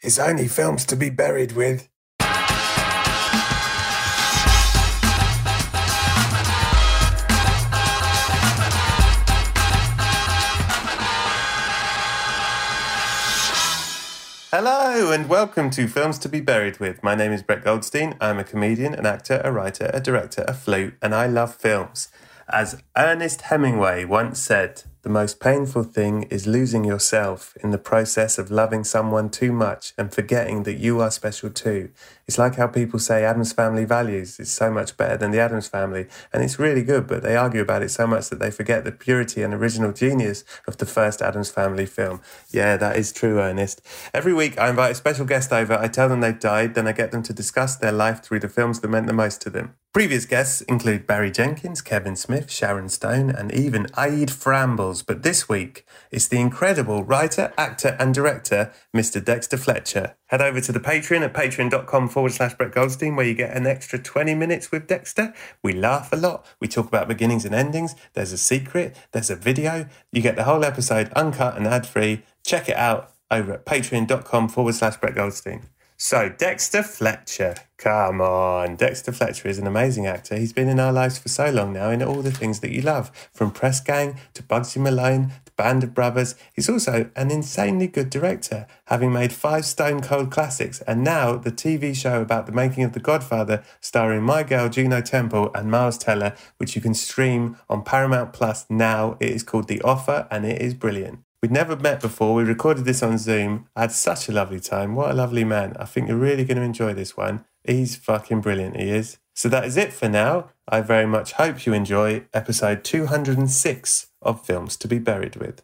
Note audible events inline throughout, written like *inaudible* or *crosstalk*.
It's only films to be buried with. Hello and welcome to Films to be Buried with. My name is Brett Goldstein. I'm a comedian, an actor, a writer, a director, a flute, and I love films. As Ernest Hemingway once said, the most painful thing is losing yourself in the process of loving someone too much and forgetting that you are special too. It's like how people say Addams Family Values is so much better than the Addams Family, and it's really good, but they argue about it so much that they forget the purity and original genius of the first Addams Family film. Yeah, that is true, Ernest. Every week I invite a special guest over, I tell them they've died, then I get them to discuss their life through the films that meant the most to them. Previous guests include Barry Jenkins, Kevin Smith, Sharon Stone, and even Aid Frambles. But this week, it's the incredible writer, actor, and director, Mr. Dexter Fletcher. Head over to the Patreon at patreon.com forward slash Brett Goldstein, where you get an extra 20 minutes with Dexter. We laugh a lot. We talk about beginnings and endings. There's a secret. There's a video. You get the whole episode uncut and ad free. Check it out over at patreon.com forward slash Brett Goldstein. So, Dexter Fletcher. Come on. Dexter Fletcher is an amazing actor. He's been in our lives for so long now in all the things that you love, from Press Gang to Bugsy Malone to Band of Brothers. He's also an insanely good director, having made five stone cold classics and now the TV show about the making of The Godfather, starring my girl Juno Temple and Miles Teller, which you can stream on Paramount Plus now. It is called The Offer and it is brilliant. We'd never met before. We recorded this on Zoom. I had such a lovely time. What a lovely man. I think you're really going to enjoy this one. He's fucking brilliant, he is. So that is it for now. I very much hope you enjoy episode 206 of Films to be Buried with.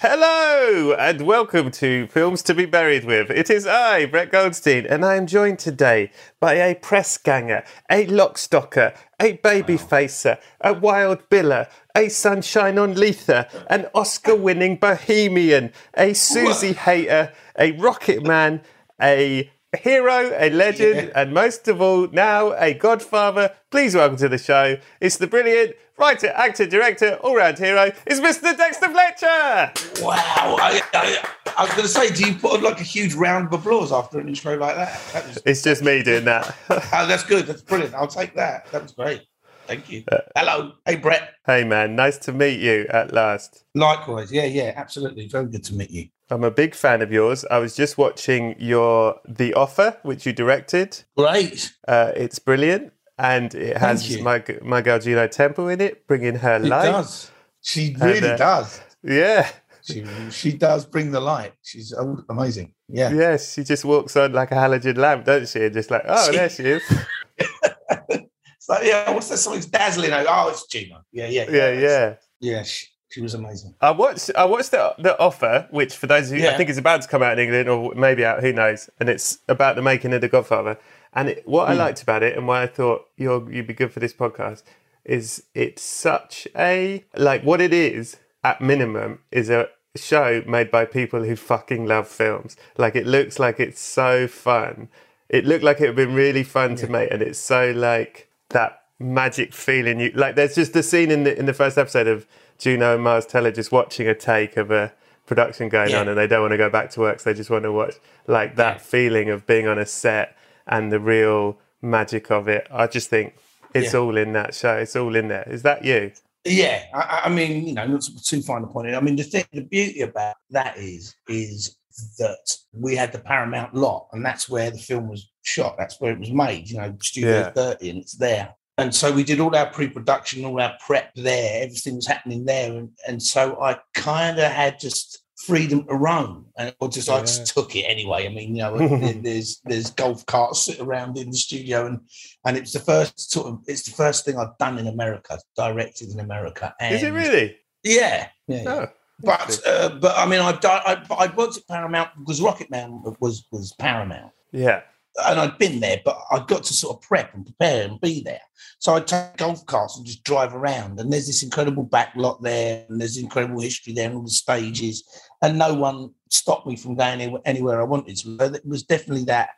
Hello and welcome to Films to be Buried with. It is I, Brett Goldstein, and I am joined today by a press ganger, a lockstocker, a baby facer, a wild biller, a sunshine on Letha, an Oscar winning bohemian, a Susie hater, a rocket man, a hero, a legend, Yeah. and most of all, now a godfather. Please welcome to the show. It's the brilliant writer, actor, director, all round hero. It's Mr. Dexter Fletcher. Wow. I, I, I was going to say, do you put like a huge round of applause after an intro like that? that was, It's just me doing that. *laughs* oh, that's good. That's brilliant. I'll take that. That was great. Thank you. Uh, Hello. Hey, Brett. hey, man, nice to meet you at last. Likewise. Yeah, yeah, absolutely. Very good to meet you. I'm a big fan of yours. I was just watching your The Offer, which you directed. Great. Uh, it's brilliant, and it has my my girl Juno Temple in it, bringing her It light. does. She really uh, does. Yeah, She, she does bring the light. She's amazing. Yeah. yes, she just walks on like a halogen lamp, doesn't she? And just like, oh, She- there she is. *laughs* *laughs* It's like, yeah, what's that? Something's dazzling. Oh, it's Gina. Yeah, yeah. Yeah, yeah. Yeah, she, she was amazing. I watched I watched the the offer, which for those who I think is about to come out in England or maybe out, who knows? And it's about the making of the Godfather. And it, what Hmm. I liked about it, and why I thought you're you'd be good for this podcast, is it's such a like what it is at minimum is a show made by people who fucking love films. Like it looks like it's so fun. It looked like it would been really fun to make, and it's so like that magic feeling. You like. There's just the scene in the in the first episode of Juno and Miles Teller just watching a take of a production going Yeah. on, and they don't want to go back to work, so they just want to watch like that feeling of being on a set and the real magic of it. I just think it's Yeah. all in that show. It's all in there. Is that you? Yeah, I- I, mean, you know, not to too fine a point. I mean, the thing, the beauty about that is, is that we had the Paramount lot, and that's where the film was shot. That's where it was made. You know, Studio Yeah. Thirty, and it's there. And so we did all our pre-production, all our prep there. Everything was happening there, and, and so I kind of had just freedom to roam, and or just I just took it anyway. I mean, you know, *laughs* there's there's golf carts sit around in the studio, and and it's the first sort of it's the first thing I've done in America, directed in America. And Is it really? Yeah, yeah. Oh, But uh, but I mean, I've done. I, I worked at Paramount because Rocket Man was was Paramount, yeah. And I'd been there, but I got to sort of prep and prepare and be there. So I'd take golf carts and just drive around, and there's this incredible back lot there, and there's incredible history there, and all the stages, and no one stopped me from going anywhere, I wanted to. So it was definitely that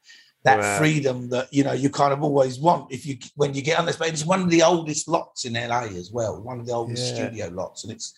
that Wow. freedom that you know you kind of always want if you when you get on this. But it's one of the oldest lots in LA as well, one of the oldest Yeah. studio lots, and it's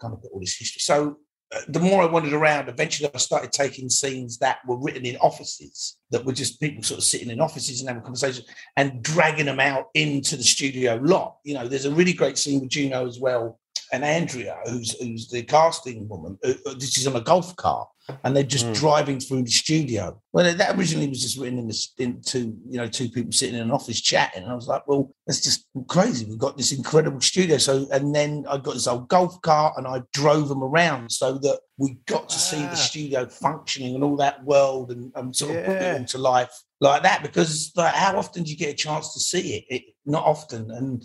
kind of got all this history. So the more I wandered around, eventually I started taking scenes that were written in offices that were just people sort of sitting in offices and having conversations and dragging them out into the studio lot. You know, there's a really great scene with Juno as well and Andrea, who's who's the casting woman. Uh, uh, this is on a golf cart. And they're just Mm. driving through the studio. Well, that originally was just written in the in two, you know, two people sitting in an office chatting. And I was like, well, that's just crazy. We've got this incredible studio. So, and then I got this old golf cart and I drove them around so that we got to see the studio functioning and all that world and, and sort of put it all to life like that. Because like, how often do you get a chance to see it? it not often. And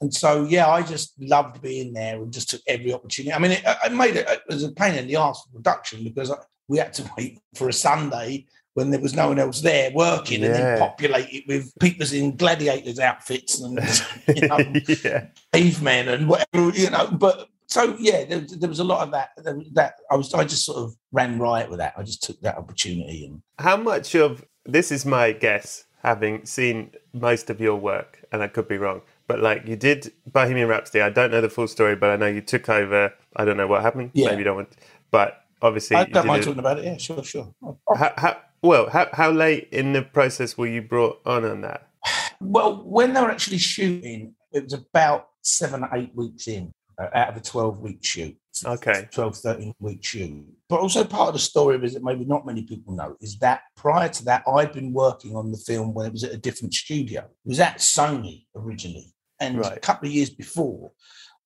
and so, yeah, I just loved being there and just took every opportunity. I mean, it, it made it, it was a pain in the ass for production because I, we had to *laughs* wait for a Sunday when there was no one else there working and then populate it with people in gladiators outfits and *laughs* you *laughs* know, yeah. cavemen and whatever, you know. But so, yeah, there, there was a lot of that. That I was, I just sort of ran riot with that. I just took that opportunity and How much of this is my guess, having seen most of your work, and I could be wrong, but like you did Bohemian Rhapsody. I don't know the full story, but I know you took over. I don't know what happened. Yeah. Maybe you don't want, but obviously, I don't mind it- talking about it. Yeah, sure, sure. How, how, well, how, how late in the process were you brought on on that? Well, when they were actually shooting, it was about seven or eight weeks in uh, out of a 12 week shoot. Okay. 12, 13 week shoot. But also part of the story it that maybe not many people know is that prior to that, I'd been working on the film when it was at a different studio. It was at Sony originally. And a couple of years before,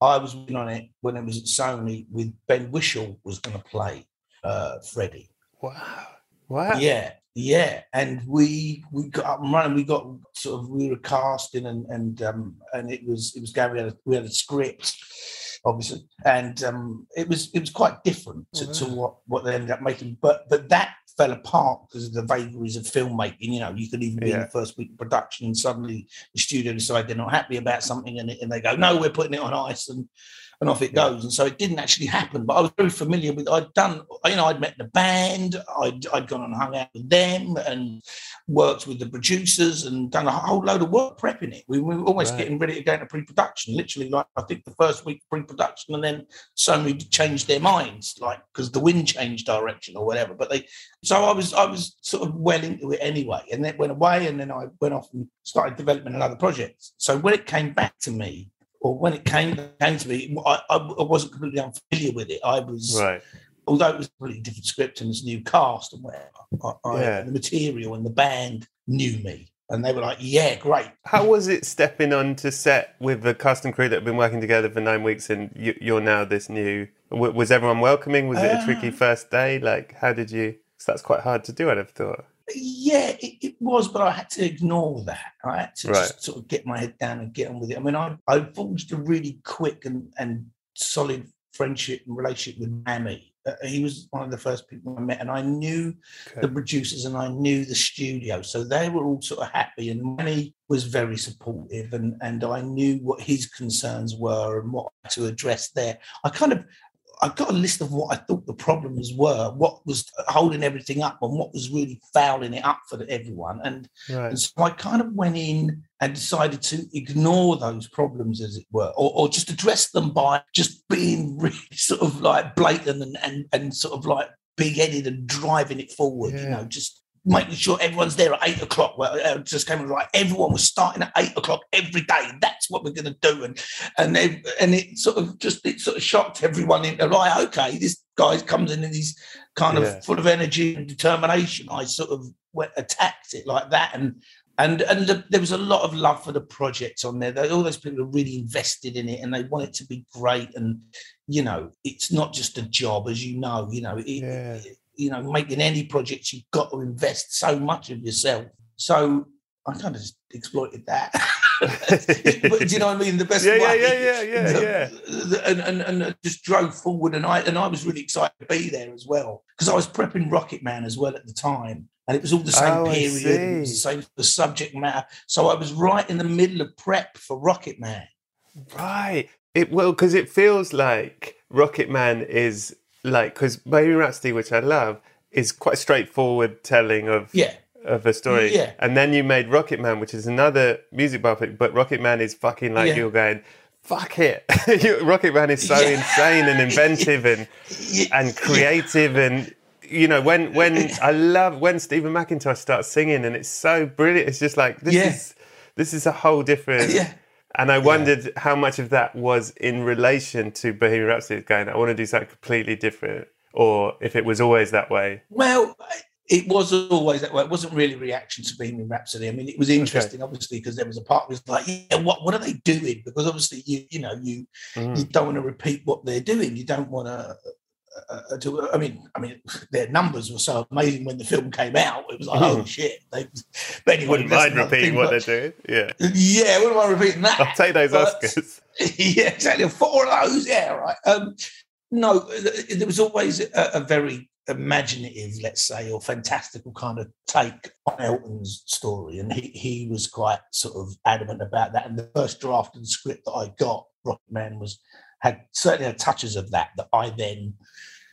I was working on it when it was at Sony with Ben Whishaw was going to play uh, Freddie. Wow. Wow. Yeah, yeah, and we we got up and running. We got sort of we were casting and and um and it was it was going. We had a, we had a script, obviously, and um it was it was quite different to, to what what they ended up making. But but that fell apart because of the vagaries of filmmaking. You know, you could even be in the first week of production and suddenly the studio decide they're not happy about something and, and they go, no, we're putting it on ice and and off it Yeah. goes. And so it didn't actually happen. But I was very familiar with. I'd done, you know, I'd met the band. I'd I'd gone and hung out with them and worked with the producers and done a whole load of work prepping it. We were almost Right. getting ready to go into pre-production. Literally, like I think the first week of pre-production, and then Sony changed their minds, like because the wind changed direction or whatever. But they, so I was I was sort of well into it anyway, and then went away, and then I went off and started developing another project. So when it came back to me, or when it came came to me, I, I, wasn't completely unfamiliar with it. I was, Right. although it was a completely different script and this new cast and whatever. I, I, Yeah. The material and the band knew me, and they were like, "Yeah, great." How was it stepping on to set with the cast and crew that have been working together for nine weeks and you, you're now this new? Was everyone welcoming? Was it a tricky Uh, first day? Like, how did you? Because that's quite hard to do, I'd have thought. Yeah, it, it was, but I had to ignore that. I had to Right. just sort of get my head down and get on with it. I mean, I, I forged a really quick and, and solid friendship and relationship with Rami. Uh, he was one of the first people I met, and I knew the producers and I knew the studio. So they were all sort of happy, and Rami was very supportive, and, and I knew what his concerns were and what to address there. I kind of I got a list of what I thought the problems were, what was holding everything up, and what was really fouling it up for everyone. And, Right. and so I kind of went in and decided to ignore those problems, as it were, or, or just address them by just being *laughs* really sort of like blatant and and, and sort of like big headed and driving it forward. You know, just making sure everyone's there at eight o'clock. Well, uh, just came right. Everyone was starting at eight o'clock every day. That's what we're going to do, and and they, and it sort of just it sort of shocked everyone into right. Okay, this guy comes in and he's kind of Yeah. full of energy and determination. I sort of went, attacked it like that, and and and the, there was a lot of love for the project on there. They- All those people are really invested in it, and they want it to be great. And you know, it's not just a job, as you know. You know, it, Yeah. You know, making any projects, you've got to invest so much of yourself. So I kind of just exploited that. *laughs* but do you know what I mean? The best *laughs* Yeah, yeah, way. yeah, yeah, yeah, The- yeah. the- and, and and just drove forward, and I and I was really excited to be there as well because I was prepping Rocket Man as well at the time, and it was all the same Oh, period, it was the same the subject matter. So I was right in the middle of prep for Rocket Man. Right. It well because it feels like Rocket Man is like because Bohemian Rhapsody, which I love, is quite straightforward telling of Yeah, of a story. Yeah. And then you made Rocket Man, which is another music biopic, but Rocket Man is fucking like Yeah. you're going. Fuck it! *laughs* You- Rocket Man is so Yeah. insane and inventive and *laughs* and creative and you know when when *laughs* I love when Stephen Mackintosh starts singing and it's so brilliant. It's just like this is this is a whole different. yeah. And I wondered how much of that was in relation to Bohemian Rhapsody, going, I want to do something completely different, or if it was always that way. Well, it was always that way. It wasn't really reaction to Bohemian Rhapsody. I mean, it was interesting, obviously, because there was a part was like, yeah, what what are they doing? Because obviously, you you know, you Mm. you don't want to repeat what they're doing. You don't want to. Uh, uh, do, I mean, I mean, *laughs* their numbers were so amazing when the film came out. It was like, oh *laughs* shit! They, but anyway, Wouldn't mind repeating thing, what but- they're doing. Yeah. Yeah, wouldn't mind repeating that. I'll take those But- Oscars. *laughs* yeah, exactly. Four of those, yeah, right. Um, no, there was always a, a very imaginative, let's say, or fantastical kind of take on Elton's story, and he he was quite sort of adamant about that. And the first draft of the script that I got, Rocketman, was had certainly had touches of that that I then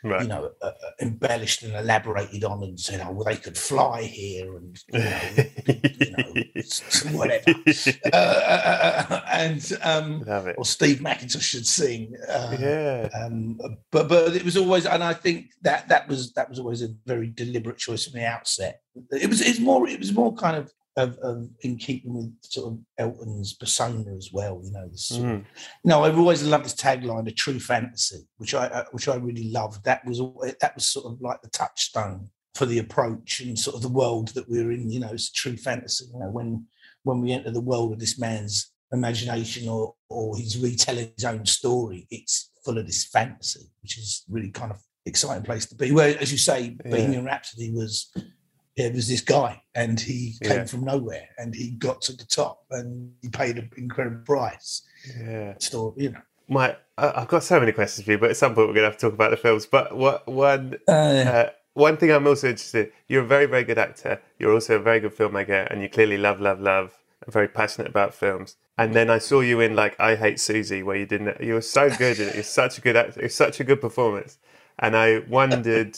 Right. you know, uh, uh, embellished and elaborated on and said, oh, well, they could fly here and, you know, *laughs* you know whatever. Uh, uh, uh, and, um, or Steve Mackintosh should sing. Uh, Yeah. um, but but it was always, and I think that that was that was always a very deliberate choice from the outset. It was it's more it was more kind of of, of in keeping with sort of Elton's persona as well. You know, this sort of Mm. no, I've always loved this tagline, "A true fantasy," which I uh, which I really loved. That was al- that was sort of like the touchstone for the approach and sort of the world that we're in. You know, it's a true fantasy. You know, when when we enter the world of this man's imagination or or he's retelling his own story, it's full of this fantasy, which is really kind of exciting place to be. Where, as you say, Yeah. Bohemian Rhapsody was. It was this guy, and he came Yeah. from nowhere, and he got to the top, and he paid an incredible price. Yeah. So you know, My, I've got so many questions for you, but at some point we're going to have to talk about the films. But what one uh, Uh, one thing I'm also interested. You're a very, very good actor. You're also a very good filmmaker, and you clearly love, love, love. and very passionate about films. And then I saw you in like I Hate Susie, where you didn't. You were so good in it. You're such a good actor. It's such a good performance. And I *laughs* wondered,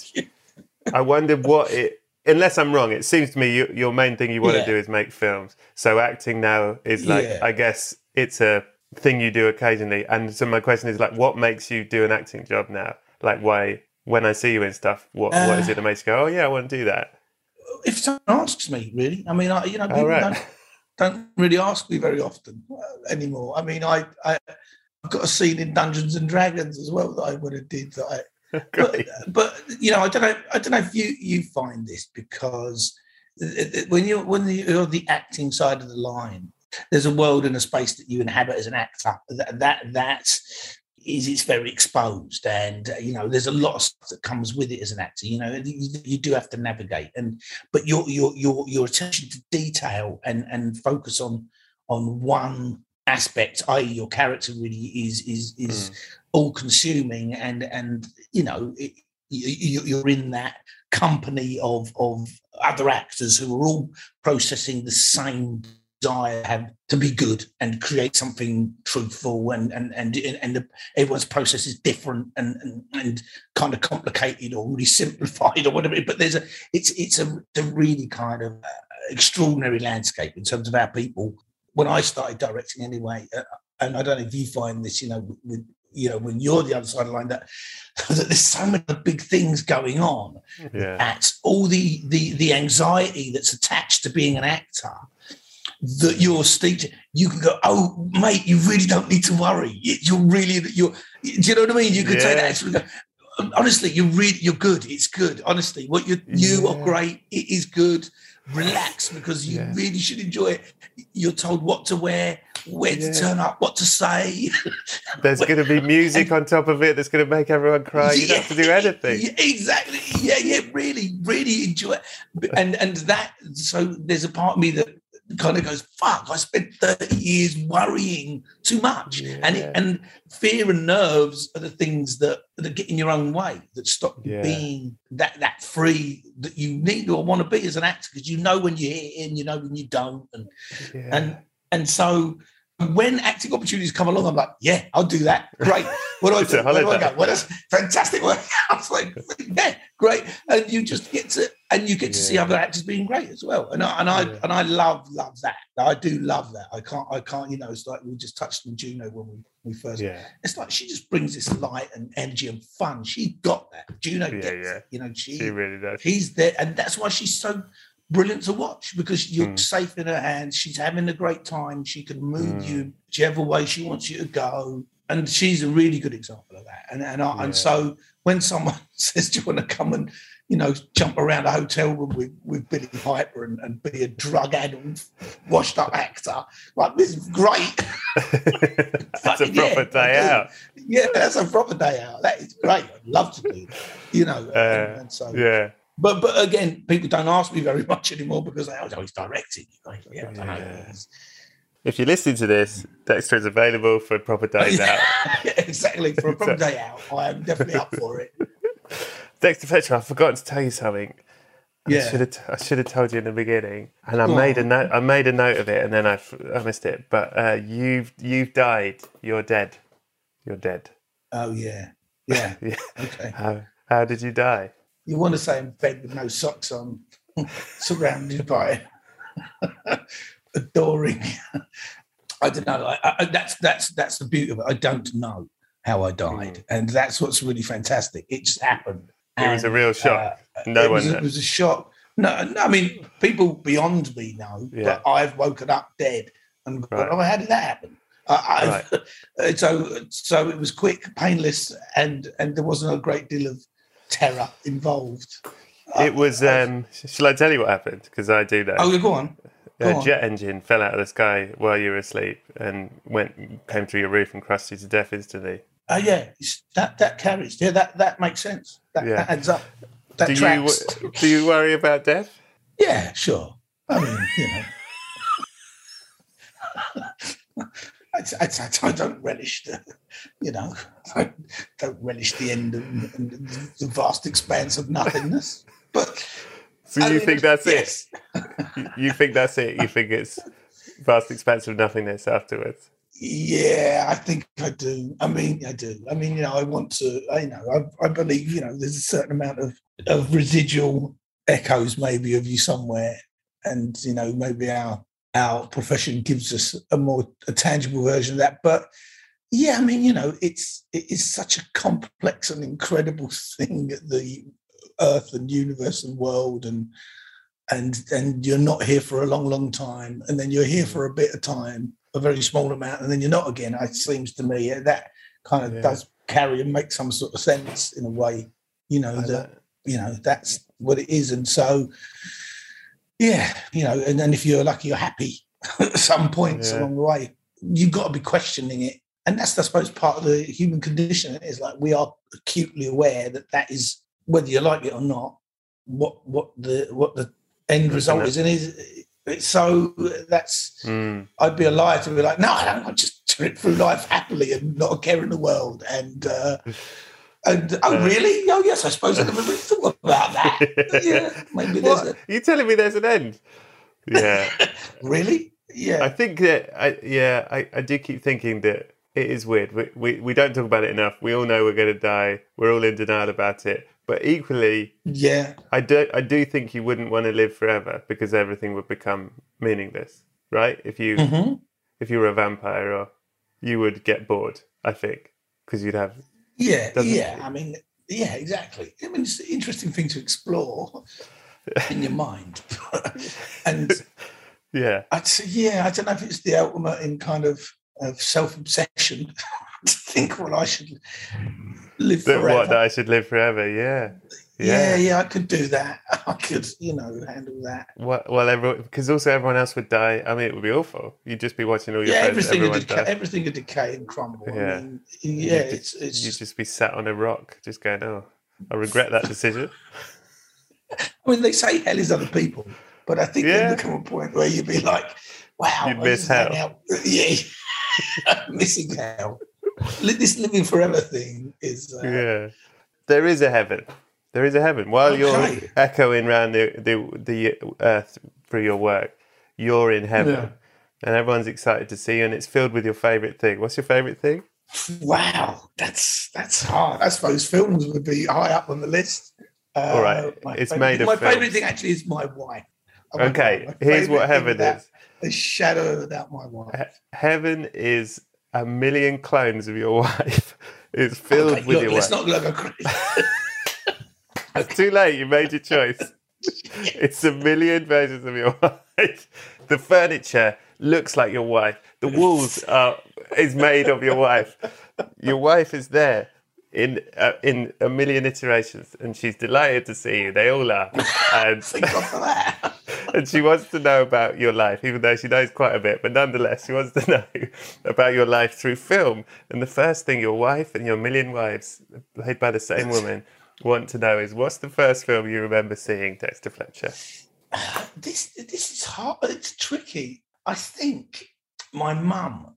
I wondered what it. Unless I'm wrong, it seems to me you, your main thing you want Yeah. to do is make films. So acting now is like, Yeah. I guess it's a thing you do occasionally. And so my question is like, what makes you do an acting job now? Like, why? When I see you in stuff, what what is it that makes you go, oh yeah, I want to do that? if someone asks me, really, I mean, I, you know, people right. don't, don't really ask me very often uh, anymore. I mean, I, I I've got a scene in Dungeons and Dragons as well that I would have did that I *laughs* but, but you know, I don't know. I don't know if you you find this because when you when you're the acting side of the line, there's a world and a space that you inhabit as an actor. That that that is it's very exposed, and uh, you know, there's a lot of stuff that comes with it as an actor. You know, you, you do have to navigate, and but your your your your attention to detail and and focus on on one aspect, i.e., your character really is is is all consuming and and you know it, you, you're in that company of of other actors who are all processing the same desire to be good and create something truthful and and and and the, everyone's process is different and, and and kind of complicated or really simplified *laughs* or whatever but there's a it's it's a, a really kind of uh, extraordinary landscape in terms of how people. When I started directing anyway uh, and I don't know if you find this you know with you know, when you're the other side of the line, that, *laughs* that there's so many big things going on. Yeah. At all the the the anxiety that's attached to being an actor that you're teaching, you can go, oh mate, you really don't need to worry. You're really you're. Do you know what I mean? You could take Yeah. that. and um, Honestly, you're really you're good. It's good. Honestly, what you you are great. It is good. Relax because you Yeah. really should enjoy it. You're told what to wear, where Yeah. to turn up, what to say. There's going to be *laughs* music on top of it that's going to make everyone cry. You don't have to do anything. Yeah, exactly. Yeah, yeah, really, really enjoy it. And and that so there's a part of me that kind of goes, fuck, I spent 30 years worrying too much. And it, and fear and nerves are the things that, that get in your own way, that stop you Yeah. being that that free that you need or want to be as an actor, because you know when you're in, you know when you don't. And Yeah. and and so when acting opportunities come along, I'm like, yeah, I'll do that. Great. What do I *laughs* do? Where do I go? Well, that's fantastic work. *laughs* I was like, yeah, great. And you just get to and you get to see other actors being great as well. And I and I Yeah. and I love love that. I do love that. I can't I can't. You know, it's like we just touched on Juno when we we first. yeah. It's like she just brings this light and energy and fun. She got that. Juno Yeah, gets yeah. it. You know, she She really does. he's there and that's why she's so brilliant to watch because you're Mm. safe in her hands she's having a great time she can move Mm. you whichever way she wants you to go and she's a really good example of that and and, I, Yeah. and so when someone *laughs* says do you want to come and you know jump around a hotel room with, with billy piper and, and be a drug-addled washed up actor like this is great *laughs* *laughs* That's a Fucking yeah, proper day out. yeah that's a proper day out that is great i'd love to do that you know Uh, and, and so Yeah. But but again, people don't ask me very *laughs* much anymore because they, oh, he's directing. Like, yeah, I don't know. Yeah. If you're listening to this, Dexter is available for a proper day out. *laughs* Yeah, *laughs* exactly. For a proper day out, I am definitely up for it. Dexter Fletcher, I've forgotten to tell you something. I Yeah. should have. T- I should have told you in the beginning, and I Go made a on. note. I made a note of it, and then I, f- I missed it. But uh, you've you've died. You're dead. You're dead. Oh yeah, yeah. Yeah. Okay. How how did you die? You want to say in bed with no socks on, *laughs* surrounded by *laughs* adoring. I don't know. I, I, that's that's that's the beauty of it. I don't know how I died, and that's what's really fantastic. It just happened. It was a real shock. uh, no it one. was, it was a shock. No, no, I mean, people beyond me know, Yeah. but I've woken up dead and Right. oh, how did that happen? I, I've, *laughs* so, so it was quick, painless, and and there wasn't a great deal of terror involved. it was. Um, shall I tell you what happened? Because I do know. Oh, yeah, go on. go a on. jet engine fell out of the sky while you were asleep and went came through your roof and crushed you to death instantly. Oh, yeah, that that carries. Yeah, that that makes sense. That, Yeah. that adds up. That do tracks. you do you worry about death? Yeah, sure. I mean, you know. I, I, I don't relish the, you know, I don't relish the end and, and the vast expanse of nothingness. But So I you mean, think that's yes. it? You- You think that's it? You think it's vast expanse of nothingness afterwards? Yeah, I think I do. I mean, I do. I mean, you know, I want to. I know. I, I believe you know. There's a certain amount of of residual echoes, maybe, of you somewhere, and you know, maybe our our profession gives us a more a tangible version of that. But yeah, I mean, you know, it's it is such a complex and incredible thing. The Earth and universe and world and and and you're not here for a long, long time, and then you're here mm. for a bit of time, a very small amount, and then you're not again. It mm. seems to me that kind of Yeah. does carry and make some sort of sense in a way. You know that know. you know that's what it is, and so yeah, you know, and then if you're lucky, you're happy *laughs* at some points Yeah. along the way. You've got to be questioning it, and that's I suppose part of the human condition. Is like we are acutely aware that that is whether you like it or not. What what the what the end result is. and is it's so that's Mm, I'd be a liar to be like, no, I don't. I just trip through life happily and not a care in the world. And uh, *laughs* and oh, Uh, really? Oh, yes. I suppose I never really thought about that. *laughs* yeah, maybe there's What? a Are you telling me there's an end? Yeah, *laughs* really. Yeah. I think that. I, yeah, I, I do keep thinking that it is weird. We, we we don't talk about it enough. We all know we're going to die. We're all in denial about it. But equally, yeah, I do I do think you wouldn't want to live forever because everything would become meaningless, right? If you Mhm. if you were a vampire or you would get bored, I think. because you'd have Yeah, yeah. I mean, yeah, exactly. I mean, it's an interesting thing to explore in your mind. *laughs* and *laughs* yeah. I'd say, yeah, I don't know if it's the ultimate in kind of, of self obsession to *laughs* think, well, I should live That forever. what that I should live forever. Yeah. Yeah, yeah, I could do that. *laughs* I could, you know, handle that. Well, well, everyone because also everyone else would die. I mean, it would be awful. You'd just be watching all your Yeah, friends. everything would, decay, everything would decay and crumble. Yeah. I mean, You'd yeah, ju- it's it's You'd just, just be sat on a rock, just going, "Oh, I regret that decision." *laughs* *laughs* I mean, they say hell is other people, but I think Yeah. there'd become a point where you'd be like, wow, You'd I miss just hell. out- Yeah, missing hell. This living forever thing is. Uh, yeah, there is a heaven. There is a heaven. While you're echoing around the, the the earth through your work, you're in heaven, Yeah. and everyone's excited to see you, and it's filled with your favorite thing. What's your favorite thing? Wow, that's that's hard. I suppose films would be high up on the list. Uh, All right, my it's made of My films. favorite thing actually is my wife. My Okay, my here's what heaven is. A shadow doubt, my wife. Heaven is a million clones of your *laughs* wife. It's filled Okay, with look, your let's wife. not look crazy. *laughs* It's too late. You made your choice. It's a million versions of your *laughs* wife. The furniture looks like your wife. The walls are is made of your wife. Your wife is there in uh, in a million iterations, and she's delighted to see you. They all are, and *laughs* Thank God for that. *laughs* and she wants to know about your life, even though she knows quite a bit. But nonetheless, she wants to know about your life through film. And the first thing your wife and your million wives, played by the same woman, want to know is what's the first film you remember seeing, Dexter Fletcher? *sighs* this this is hard. It's tricky. I think my mum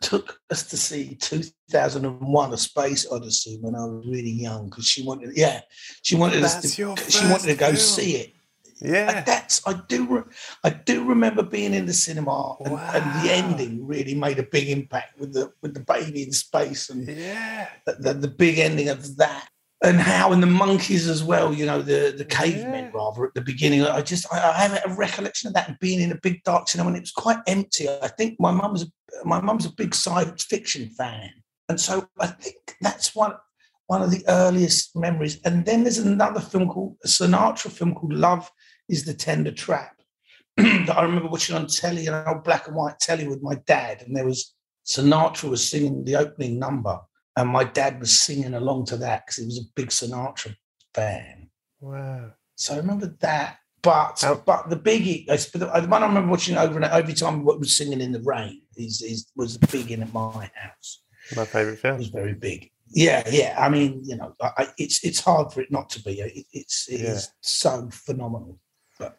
took us to see 2001: A Space Odyssey when I was really young because she wanted, yeah, she wanted us to, she wanted to go film. see it. Yeah. That's I do re- I do remember being in the cinema and, and the ending really made a big impact with the with the baby in space and Yeah. the, the, the big ending of that and how and the monkeys as well you know the the cavemen Yeah. rather at the beginning. I just I, I have a recollection of that and being in a big dark cinema and it was quite empty. I think my mum was a, my mum's a big science fiction fan. And so i think that's one one of the earliest memories. And then there's another film called a sinatra film called love is the tender trap *clears throat* that i remember watching on telly an old black and white telly with my dad and there was sinatra was singing the opening number and my dad was singing along to that because he was a big Sinatra fan. Wow. So I remember that. But How- but the biggie, the one I remember watching over and every time what was singing in the rain is, is was the big in at my house. My favourite It film. was very big. Yeah, yeah. I mean, you know, I, I, it's it's hard for it not to be. It, it's it is Yeah. so phenomenal. But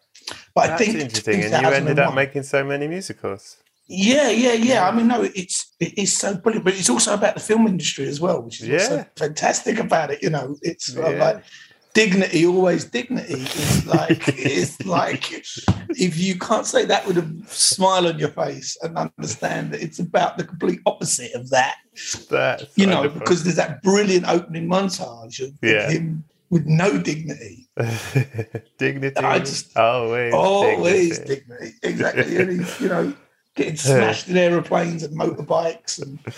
but I That's think interesting. And you ended 2001 up making so many musicals. Yeah, yeah, yeah. I mean, no, it's it is so brilliant, but it's also about the film industry as well, which is Yeah. so fantastic about it. You know, it's uh, Yeah. like dignity, always dignity. It's like it's like if you can't say that with a smile on your face and understand that it's about the complete opposite of that. That's You know, wonderful. because there's that brilliant opening montage of, Yeah. him with no dignity, *laughs* dignity. I just- always, always dignity. dignity. Exactly, and he's you know getting smashed in aeroplanes and motorbikes and. I-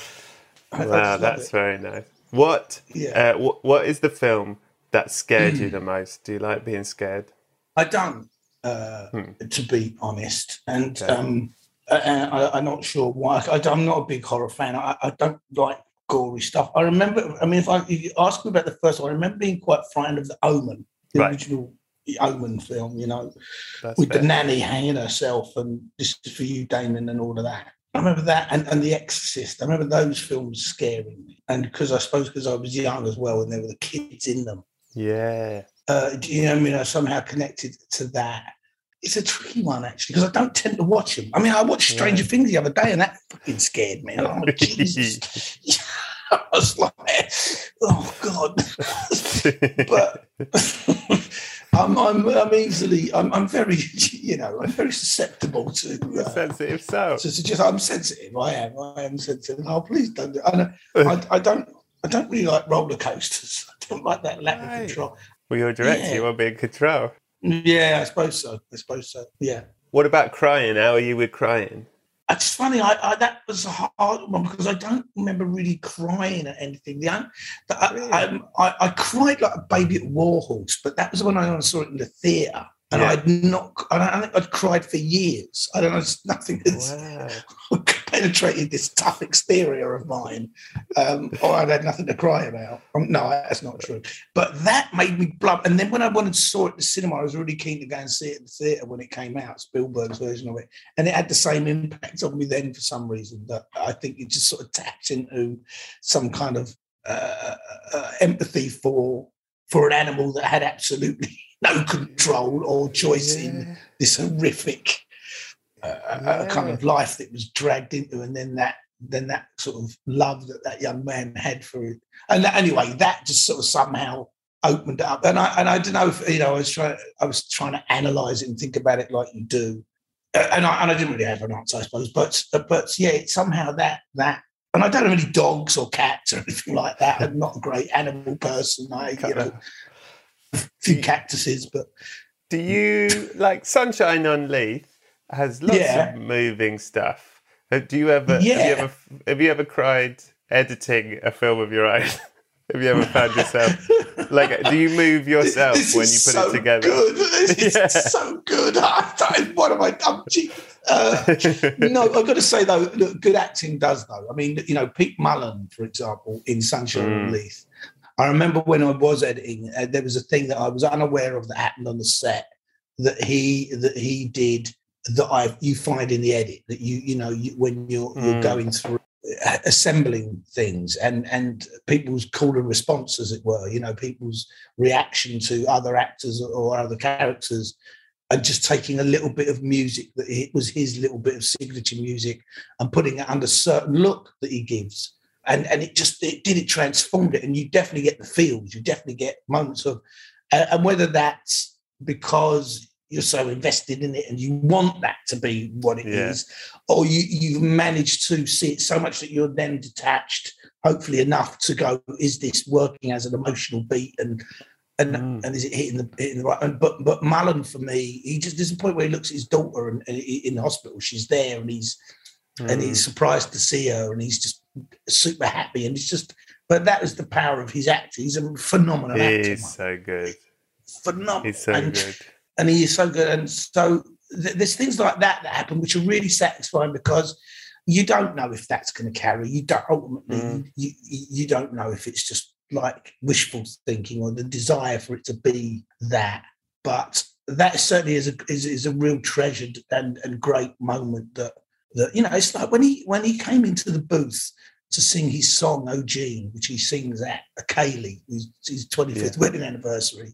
I just Wow, that's it. very nice. What? Yeah. Uh, wh- what is the film that scared you *clears throat* the most? Do you like being scared? I don't, uh, Hmm. to be honest, and Okay. um, I, I'm not sure why. I, am not a big horror fan. I, I don't like gory stuff. I remember. I mean, if, I, if you ask me about the first one, I remember being quite frightened of the Omen, the Right. original Omen film. You know, That's with the nanny hanging herself and this is for you, Damien, and all of that. I remember that and, and The Exorcist. I remember those films scaring me, and because I suppose because I was young as well, and there were the kids in them. yeah. uh, you know, I mean, are somehow connected to that. It's a tricky one actually because I don't tend to watch them. I mean, I watched Stranger Things the other day, and that fucking scared me. Oh Jesus! *laughs* *laughs* I was like, oh god. *laughs* but I'm, I'm, I'm easily, I'm, I'm very, *laughs* you know, I'm very susceptible to. Uh, sensitive so. to suggest I'm sensitive. I am. I am sensitive. Oh, please don't. Do, I, know, I, I don't. I don't really like roller coasters. *laughs* I don't like that lack Right. of control. Well, you're a director. Yeah. You want to be in control. Yeah, I suppose so. I suppose so. Yeah. What about crying? How are you with crying? It's funny. I, I, that was a hard one because I don't remember really crying at anything. The, the I, Really? I, I, I cried like a baby at Warhorse, but that was when I saw it in the theatre, and Yeah. I'd not. I don't think I'd cried for years. I don't know. It's nothing that's Wow. *laughs* penetrated this tough exterior of mine, um, or I'd had nothing to cry about. Um, no, that's not true. But that made me blub. And then when I went and saw it at the cinema, I was really keen to go and see it in the theatre when it came out, Spielberg's version of it. And it had the same impact on me then for some reason that I think it just sort of tapped into some kind of uh, uh, empathy for for an animal that had absolutely no control or choice in this horrific uh, uh, kind of life that was dragged into, and then that then that sort of love that that young man had for it. And that, anyway, that just sort of somehow opened up. And I and I don't know if you know I was trying I was trying to analyze it and think about it like you do. Uh, And I, and I didn't really have an answer, I suppose. But uh, but yeah, it's somehow that that. And I don't have any dogs or cats or *laughs* anything like that. I'm not a great animal person. I, you know, a *laughs* few cactuses, but Do you like Sunshine on Leith has lots Yeah. of moving stuff. Do you ever have you Yeah. ever have you ever cried editing a film of your own? *laughs* have you ever found yourself like do you move *laughs* yourself This when you put so it together? Good. This Yeah. is so good. I, I, what am I? I'm cheap. Uh, no, I've got to say though, look, good acting does though. I mean, you know, Pete Mullan, for example, in Sunshine Mm. on Leith. I remember when I was editing, uh, there was a thing that I was unaware of that happened on the set that he that he did that I you find in the edit that you you know you, when you're you're Mm. going through uh, assembling things and and people's call and response as it were you know people's reaction to other actors or other characters and just taking a little bit of music that it was his little bit of signature music and putting it under certain look that he gives and and it just it did it transformed it and you definitely get the feels you definitely get moments of and, and whether that's because you're so invested in it and you want that to be what it is, Yeah. or you you've managed to see it so much that you're then detached hopefully enough to go is this working as an emotional beat and and Mm. and is it hitting the hitting the right and but but Mullan for me he just there's a point where he looks at his daughter and, and in the hospital she's there and he's and Mm. he's surprised to see her and he's just super happy and it's just but that is the power of his acting he's a phenomenal actor He's so good. phenomenal He's so and, good. and he is so good and so th- there's things like that that happen which are really satisfying because you don't know if that's going to carry you don't ultimately Mm. you, you you don't know if it's just like wishful thinking or the desire for it to be that but that certainly is a is, is a real treasured and, and great moment that that you know it's like when he when he came into the booth to sing his song "Oh Jean," which he sings at a ceilidh, his, his 25th wedding anniversary.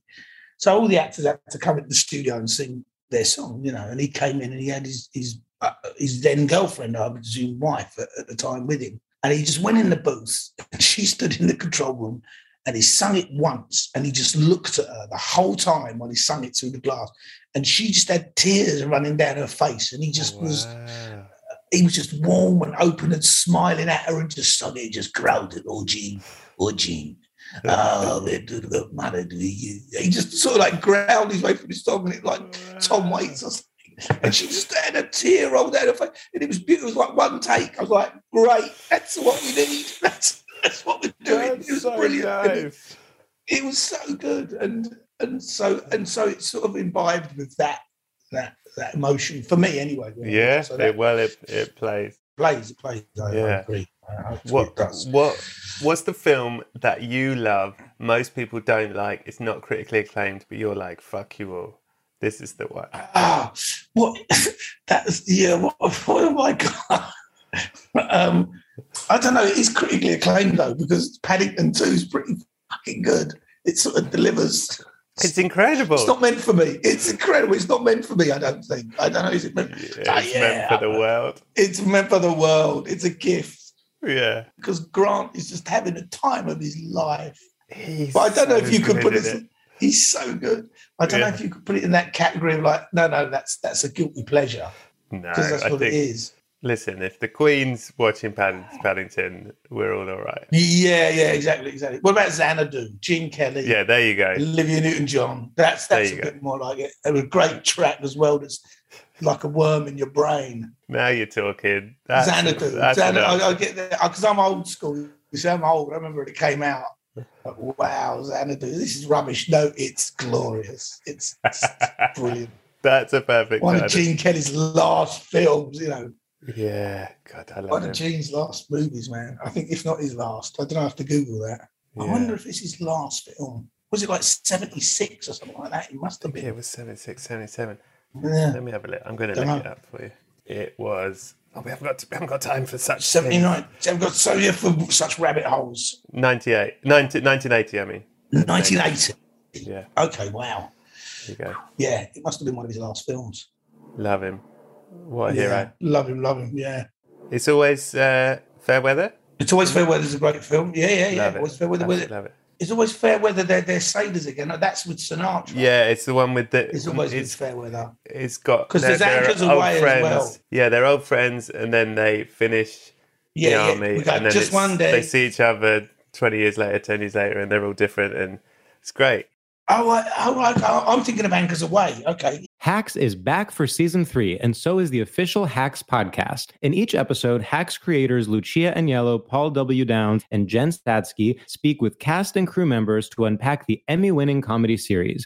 So all the actors had to come into the studio and sing their song, you know. And he came in and he had his his uh, his then girlfriend, I presume wife at, at the time, with him. And he just went in the booth and *laughs* she stood in the control room and he sung it once and he just looked at her the whole time while he sung it through the glass. And she just had tears running down her face. And he just was Wow. He was just warm and open and smiling at her and just suddenly just growled at *laughs* oh Jean, oh Jean. Oh, they do the matter do you? He just sort of like growled his way through the song and it like Tom Waits or something. And she just had a tear rolled down her face. And it was beautiful. It was like one take. I was like, great, that's what we need. *laughs* That's that's what we're doing. That's it was so brilliant. It- it was so good and and so and so it's sort of imbibed with that that that emotion for me anyway Yeah, so it- well, it, it plays. plays it plays I, I Yeah. agree I, I What does what what's the film that you love? Most people don't like. It's not critically acclaimed, but you're like, fuck you all. This is the one. ah what *laughs* that's yeah what, what have I got *laughs* um I don't know it is critically acclaimed though because Paddington 2 is pretty fucking good it sort of delivers It's incredible. it's not meant for me it's incredible it's not meant for me I don't think I don't know is it meant Yeah, Ah, it's meant for the world. it's meant for the world it's a gift Yeah. because Grant is just having the time of his life. He's But I don't know if you could put good it. He's so good. I don't know if you could put it in that category of like, no, no, that's that's a guilty pleasure No, because that's I what think it is. Listen, if the Queen's watching Padding- Paddington, we're all all right. Yeah, yeah, exactly, exactly. What about Xanadu, Gene Kelly, Yeah, there you go. Olivia Newton-John? That's that's a go. bit more like it. And a great track as well. That's like a worm in your brain. Now you're talking. That's, Xanadu. that's Xanadu. I, I get that because I'm old school. You see, I'm old. I remember when it came out. Like, wow, Xanadu. This is rubbish. No, it's glorious. It's, it's *laughs* brilliant. That's a perfect. One of Gene Kelly's last films. You know, Yeah, God, I love one love of. Gene's last movies, man. I think if not his last. I don't know. I have to Google that. I wonder if it's his last film. Was it like 76 or something like that? It must have Yeah, been. it was 76, 77. Yeah. Let me have a look. I'm going to look know. it up for you. It was. Oh, we haven't got we haven't got time for such. 79. I've got so yeah for such rabbit holes. 98. 19, 1980, I mean. 1980. Yeah, Okay, wow. there you go. Yeah, it must have been one of his last films. Love him. What a yeah. hero. Love him, love him. Yeah. It's always uh, fair weather. It's always fair weather's a great film. Yeah, yeah, yeah. Love it. Always fair weather. With it. love it. It's always fair weather. They're, they're sailors again. That's with Sinatra. Yeah, it's the one with the. It's always it's, with fair weather. it's got 'Cause they're- there's Anchors Aweigh as well. Yeah, they're old friends, and then they finish Yeah, the yeah. army, and then just one day. they see each other twenty years later, ten years later, and they're all different, and it's great. Oh, I, oh, I, oh, I'm thinking of Anchors Aweigh. Okay. Hacks is back for season three, and so is the official Hacks podcast. In each episode, Hacks creators Lucia Aniello, Paul W. Downs, and Jen Statsky speak with cast and crew members to unpack the Emmy winning comedy series.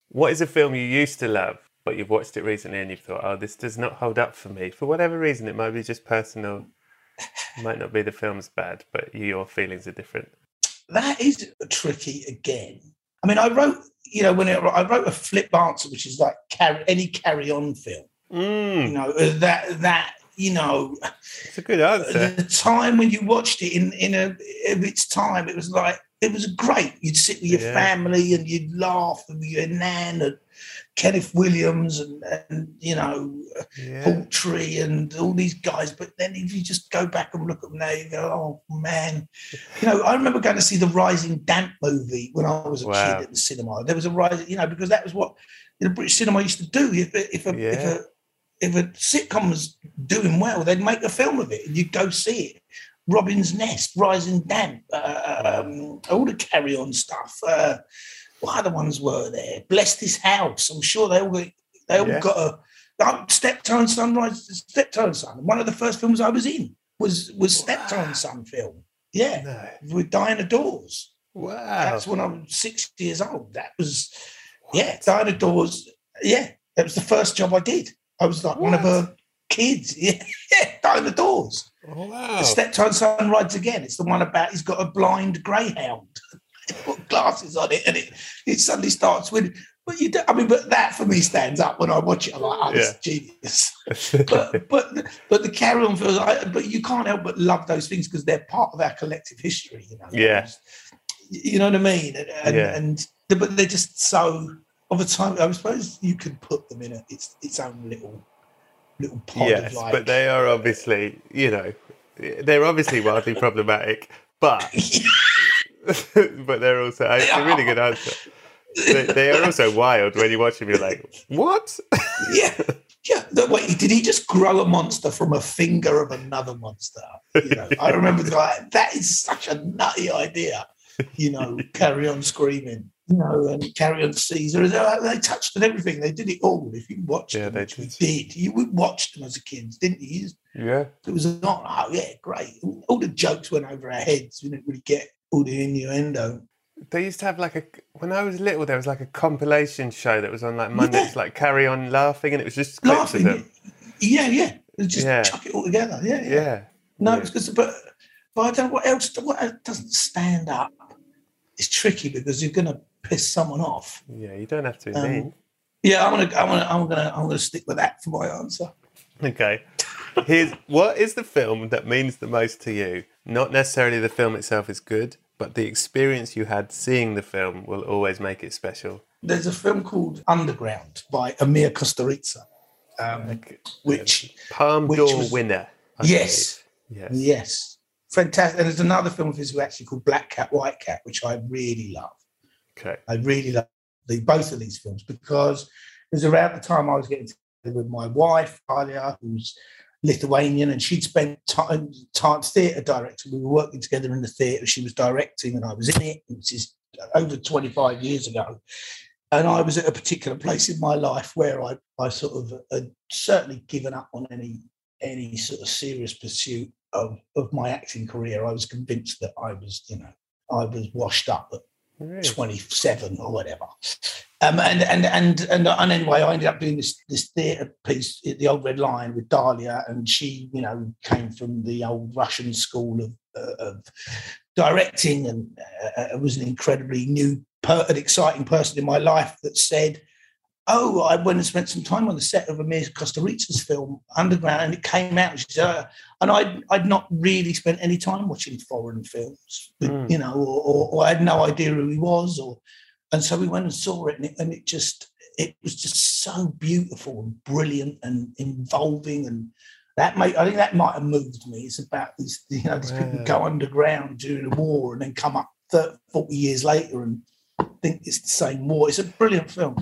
What is a film you used to love, but you've watched it recently and you've thought, oh, this does not hold up for me for whatever reason? It might be just personal. It might not be the film's bad, but your feelings are different. That is tricky again. I mean, I wrote, you know, when it, I wrote a flip answer, which is like carry, any carry on film. You Mm, know, uh, that, that, you know, it's a good answer. the time when you watched it in in a of its time, it was like it was great. You'd sit with your Yeah. family and you'd laugh with your nan and Kenneth Williams and, and you know Yeah. Hawtrey and all these guys. But then if you just go back and look at them now, you go, oh man. You know, I remember going to see the Rising Damp movie when I was a Wow. kid at the cinema. There was a rising, you know, because that was what the British cinema used to do. If if a, if a if a sitcom was doing well, they'd make a film of it and you'd go see it. Robin's Nest, Rising Damp, uh, um, all the carry on stuff. Uh, what other ones were there? Bless This House. I'm sure they all got, they all Yeah. got a oh, Steptoe and Sunrise, Steptoe and Son. One of the first films I was in was was Steptoe and Son film. Yeah, No. with Diana Dors. Wow. That's when I was six years old. That was, yeah, Diana Dors. Yeah, that was the first job I did. I was like one of her kids. Yeah, *laughs* yeah, Diana Dors. Oh, wow. The Steptoe and Son rides again. It's the one about he's got a blind greyhound. *laughs* Put glasses on it, and it it suddenly starts with. But you, do, I mean, but that for me stands up when I watch it. I'm like, oh, it's genius. *laughs* But but but the carry on feels. I, but you can't help but love those things because they're part of our collective history. You know. Yeah. You know what I mean? And, and, Yeah. and but they're just so of a time. I suppose you could put them in a, it's its own little little pod yes, of like. but they are obviously, you know, they're obviously wildly problematic, but *laughs* but they're also it's a really good answer. They, they are also wild when you watch them. You're like, what? yeah, yeah. No, wait, did he just grow a monster from a finger of another monster? You know, I remember like that is such a nutty idea. You know, carry on screaming. You know, and Carry On Caesar. They, they touched on everything. They did it all. If you watched Yeah, them, they did. did, you would watch them as a kid, didn't you? Yeah. It was not, oh, yeah, great. All the jokes went over our heads. We didn't really get all the innuendo. They used to have like a when I was little. There was like a compilation show that was on like Mondays, like Carry On Laughing, and it was just clips of Laughing. them. Yeah, yeah. Just Yeah. chuck it all together. Yeah, yeah. Yeah, No, Yeah. it's because, but, but I don't know what else, what else doesn't stand up. It's tricky because you're going to piss someone off. yeah. You don't have to Um. Yeah, I'm gonna, I'm gonna, I'm gonna, I'm gonna stick with that for my answer. Okay. Here's what is the film that means the most to you? Not necessarily the film itself is good, but the experience you had seeing the film will always make it special. There's a film called Underground by Emir Kusturica, um, which Palm Which d'Or was- winner. I yes, believe. Yes. yes, fantastic. And there's another film of his actually called Black Cat, White Cat, which I really love. Okay. I really love the, both of these films because it was around the time I was getting together with my wife, Alia, who's Lithuanian, and she'd spent time, time theatre director. We were working together in the theatre. She was directing, and I was in it. Which is over 25 years ago. And I was at a particular place in my life where I, I sort of had certainly given up on any any sort of serious pursuit of, of my acting career. I was convinced that I was, you know, I was washed up at Really? 27 or whatever. Um, and, and and and and anyway, I ended up doing this this theatre piece at the Old Red Lion with Dalia, and she, you know, came from the old Russian school of, uh, of directing, and uh, was an incredibly new, per- an exciting person in my life that said. Oh, I went and spent some time on the set of Amir Costa Rica's film Underground, and it came out. She said, uh, and I'd I'd not really spent any time watching foreign films, Mm. you know, or, or, or I had no idea who he was, or and so we went and saw it, and it, and it just it was just so beautiful and brilliant and involving, and that made I think that might have moved me. It's about these you know these people go underground during the war and then come up 30, 40 years later and think it's the same war. It's a brilliant film.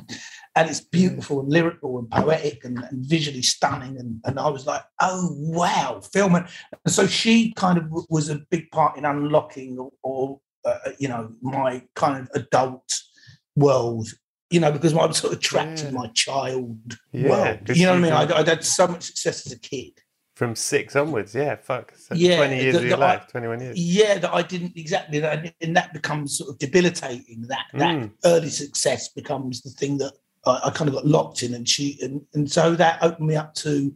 And it's beautiful and lyrical and poetic and, and visually stunning. And, and I was like, oh, wow, film. And, so she kind of was a big part in unlocking or, or uh, you know, my kind of adult world, you know, because I was sort of trapped Yeah. in my child Yeah, world. You know what I mean? I'd, I'd had so much success as a kid. From six onwards, yeah, fuck. So Yeah, 20 years the- of your I- life, 21 years. Yeah, that I didn't exactly, that, and that becomes sort of debilitating. That that Mm. early success becomes the thing that I, I kind of got locked in, and she, and, and so that opened me up to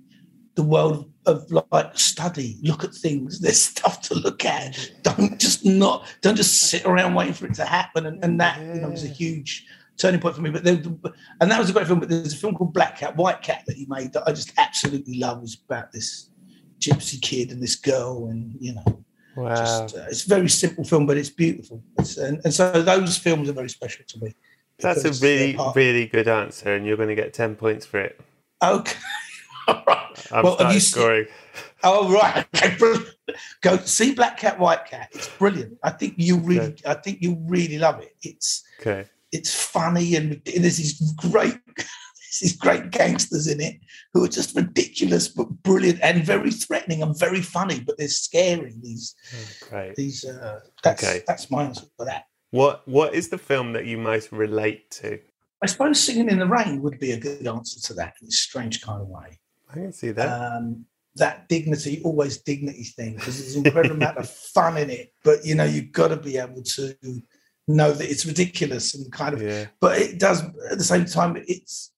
the world of like study. Look at things. *laughs* There's stuff to look at. Don't just not. Don't just sit around waiting for it to happen. And, and that you know was a huge turning point for me. But there, and that was a great film. But there's a film called Black Cat, White Cat that he made that I just absolutely love. It's about this gypsy kid and this girl, and you know Wow. just uh, it's a very simple film, but it's beautiful. It's, and, and so those films are very special to me. That's a really, really good answer, and you're going to get 10 points for it. okay. *laughs* All right. I'm Well, have you seen- scoring. Oh right. Okay. Go see Black Cat, White Cat. It's brilliant. I think you really, Okay. I think you really love it. It's Okay. it's funny and there's these great, these great gangsters in it who are just ridiculous but brilliant and very threatening and very funny. But they're scary. These Oh, great. these. Uh, that's Okay. that's my answer for that. What What is the film that you most relate to? I suppose singing in the rain would be a good answer to that in a strange kind of way. I can see that. Um, that dignity, always dignity thing, because there's an incredible amount of fun in it. But you know, you've got to be able to know that it's ridiculous and kind of. yeah. But it does at the same time. It's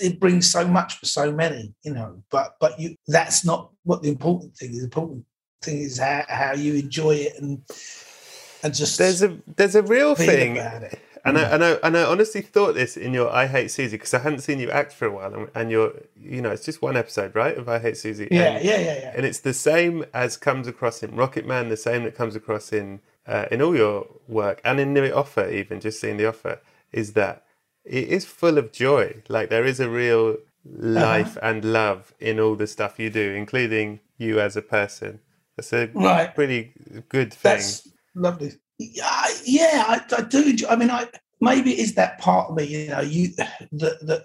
it brings so much for so many, you know. But but you that's not what the important thing is. The important thing is how, how you enjoy it and and just There's a There's a real thing. about it. And I, and I and I honestly thought this in your I Hate Suzie because I hadn't seen you act for a while, and, and you're you know it's just one episode, right, of I Hate Suzie. Yeah, and, yeah, yeah, yeah. And it's the same as comes across in Rocketman, the same that comes across in uh, in all your work and in The Offer, even just seeing The Offer, is that it is full of joy. Like there is a real life and love in all the stuff you do, including you as a person. That's a Right. pretty good thing. That's lovely. Yeah, yeah, I, I do. Enjoy, I mean, I maybe it is that part of me, you know, you that that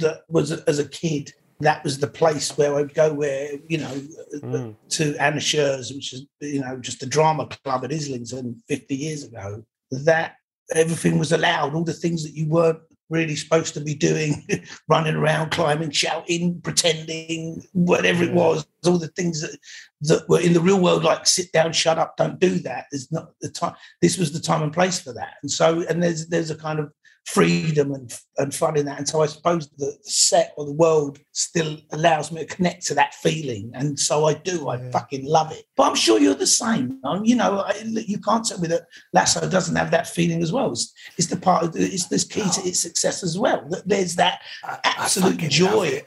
that was as a kid. That was the place where I'd go, where you know, Mm. to Anna Scher's, which is you know just a drama club at Islington 50 years ago. That everything was allowed, all the things that you weren't really supposed to be doing, *laughs* running around, climbing, shouting, pretending, whatever it was, all the things that, that were in the real world, like sit down, shut up, don't do that. There's not the time. This was the time and place for that. And so, and there's there's a kind of freedom and, and fun in that. And so I suppose the set or the world still allows me to connect to that feeling. And so I do, I Yeah. fucking love it. But I'm sure you're the same. um, You know, I, you can't tell me that Lasso doesn't have that feeling as well. It's, it's the part of the, it's this key to its success as well. That there's that I- I absolute fucking joy.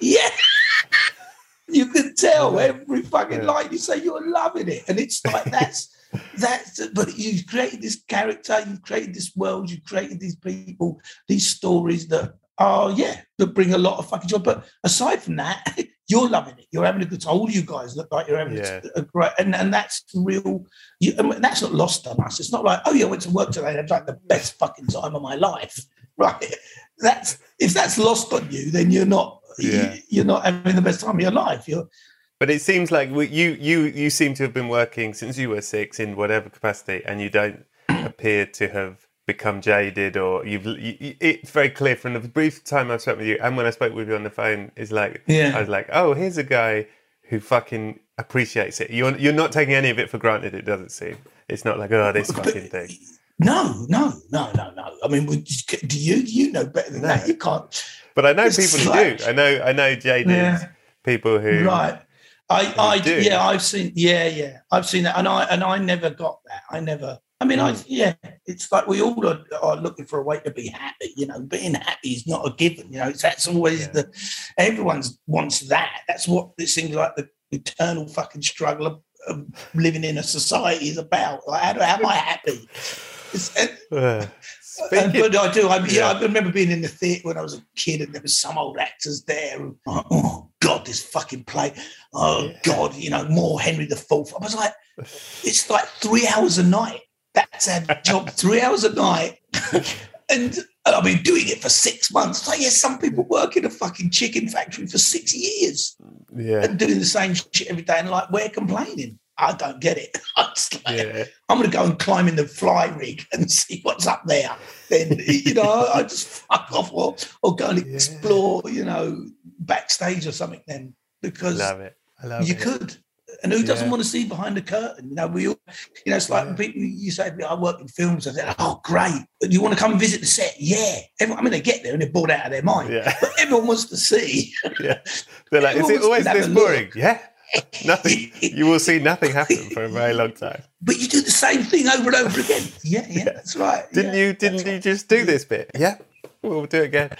Yeah. *laughs* you can tell every fucking Yeah. line you say you're loving it. And it's like *laughs* that's that's but you've created this character, you've created this world, you've created these people, these stories that are yeah, that bring a lot of fucking joy. But aside from that, *laughs* you're loving it. You're having a good time. All you guys look like you're having Yeah. a, great and, and that's real you, I mean, that's not lost on us. It's not like, oh yeah, I went to work today and I had like the best fucking time of my life. *laughs* Right. That's if that's lost on you, then you're not Yeah. you, are not having the best time of your life. You're But it seems like you you you seem to have been working since you were six in whatever capacity, and you don't *clears throat* appear to have become jaded or you've. You, it's very clear from the brief time I've spent with you, and when I spoke with you on the phone, is like Yeah. I was like, oh, here's a guy who fucking appreciates it. You're you're not taking any of it for granted. It doesn't seem. It's not like oh this fucking thing. No, no, no, no, no. I mean, do you you know better than No. that? You can't. But I know people who do. I know I know jaded Yeah. people who Right. I, I, do. yeah, I've seen, yeah, yeah, I've seen that, and I, and I never got that. I never. I mean, I, yeah, it's like we all are, are looking for a way to be happy. You know, being happy is not a given. You know, it's, that's always Yeah. the. Everyone's wants that. That's what it seems like the eternal fucking struggle of, of living in a society is about. Like, how, do, how am I happy? It's, Uh, speaking, but I do. I, yeah. Yeah. I remember being in the theatre when I was a kid, and there was some old actors there. And, uh-huh. oh God, this fucking play. Oh Yeah. God, you know more Henry the Fourth. I was like, *sighs* it's like three hours a night. That's our job, *laughs* three hours a night. *laughs* and I've been doing it for six months. So yeah, some people work in a fucking chicken factory for six years yeah, and doing the same shit every day, and like we're complaining. I don't get it. *laughs* I'm like, yeah. I'm going to go and climb in the fly rig and *laughs* see what's up there. Then, you know, I just *laughs* fuck off or, or go and Yeah. explore, you know, backstage or something then because Love it. I love you it. could. And who doesn't Yeah. want to see behind the curtain? You know, we all, you know, it's like Yeah. people, you say, I work in films. I said, oh, great. Do you want to come visit the set? Yeah. Everyone, I mean, they get there and they're bored out of their mind. Yeah, But everyone wants to see. yeah. They're like, is it always wants to have this a look." boring? Yeah. *laughs* Nothing. You will see nothing happen for a very long time. But you do the same thing over and over again. Yeah, yeah, that's right. Didn't yeah. you? Didn't you just do this bit? Yeah. We'll do it again.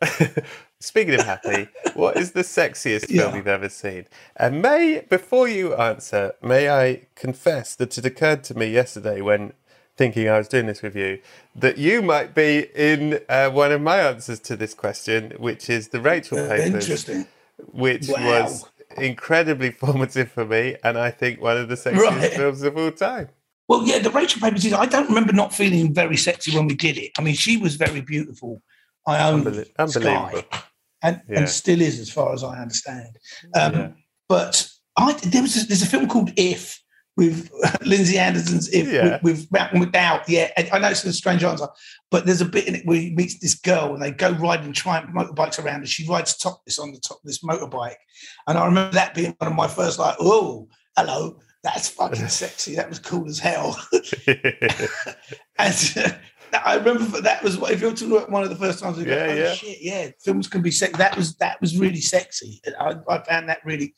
*laughs* Speaking of happy, what is the sexiest film Yeah. you've ever seen? And may before you answer, may I confess that it occurred to me yesterday when thinking I was doing this with you that you might be in uh, one of my answers to this question, which is the Rachel Uh, Papers. interesting. which Wow. was incredibly *laughs* formative for me, and I think one of the sexiest Right. films of all time. Well, yeah, the Rachel Papers is. I don't remember not feeling very sexy when we did it. I mean, she was very beautiful. Ione Unbelie- unbelievable. Skye, and Yeah. and still is, as far as I understand. Um, Yeah. But I there was a, there's a film called If with *laughs* Lindsay Anderson's If Yeah. with, with Malcolm McDowell. Yeah, and I know it's a strange answer, but there's a bit in it where he meets this girl and they go riding Triumph motorbikes around, and she rides topless on the top of this motorbike. And I remember that being one of my first like, oh, hello. That's fucking *laughs* sexy. That was cool as hell. *laughs* And I remember that was what if you're talking about one of the first times go, Yeah, oh yeah. shit, yeah, films can be sexy. That was that was really sexy. I, I found that really,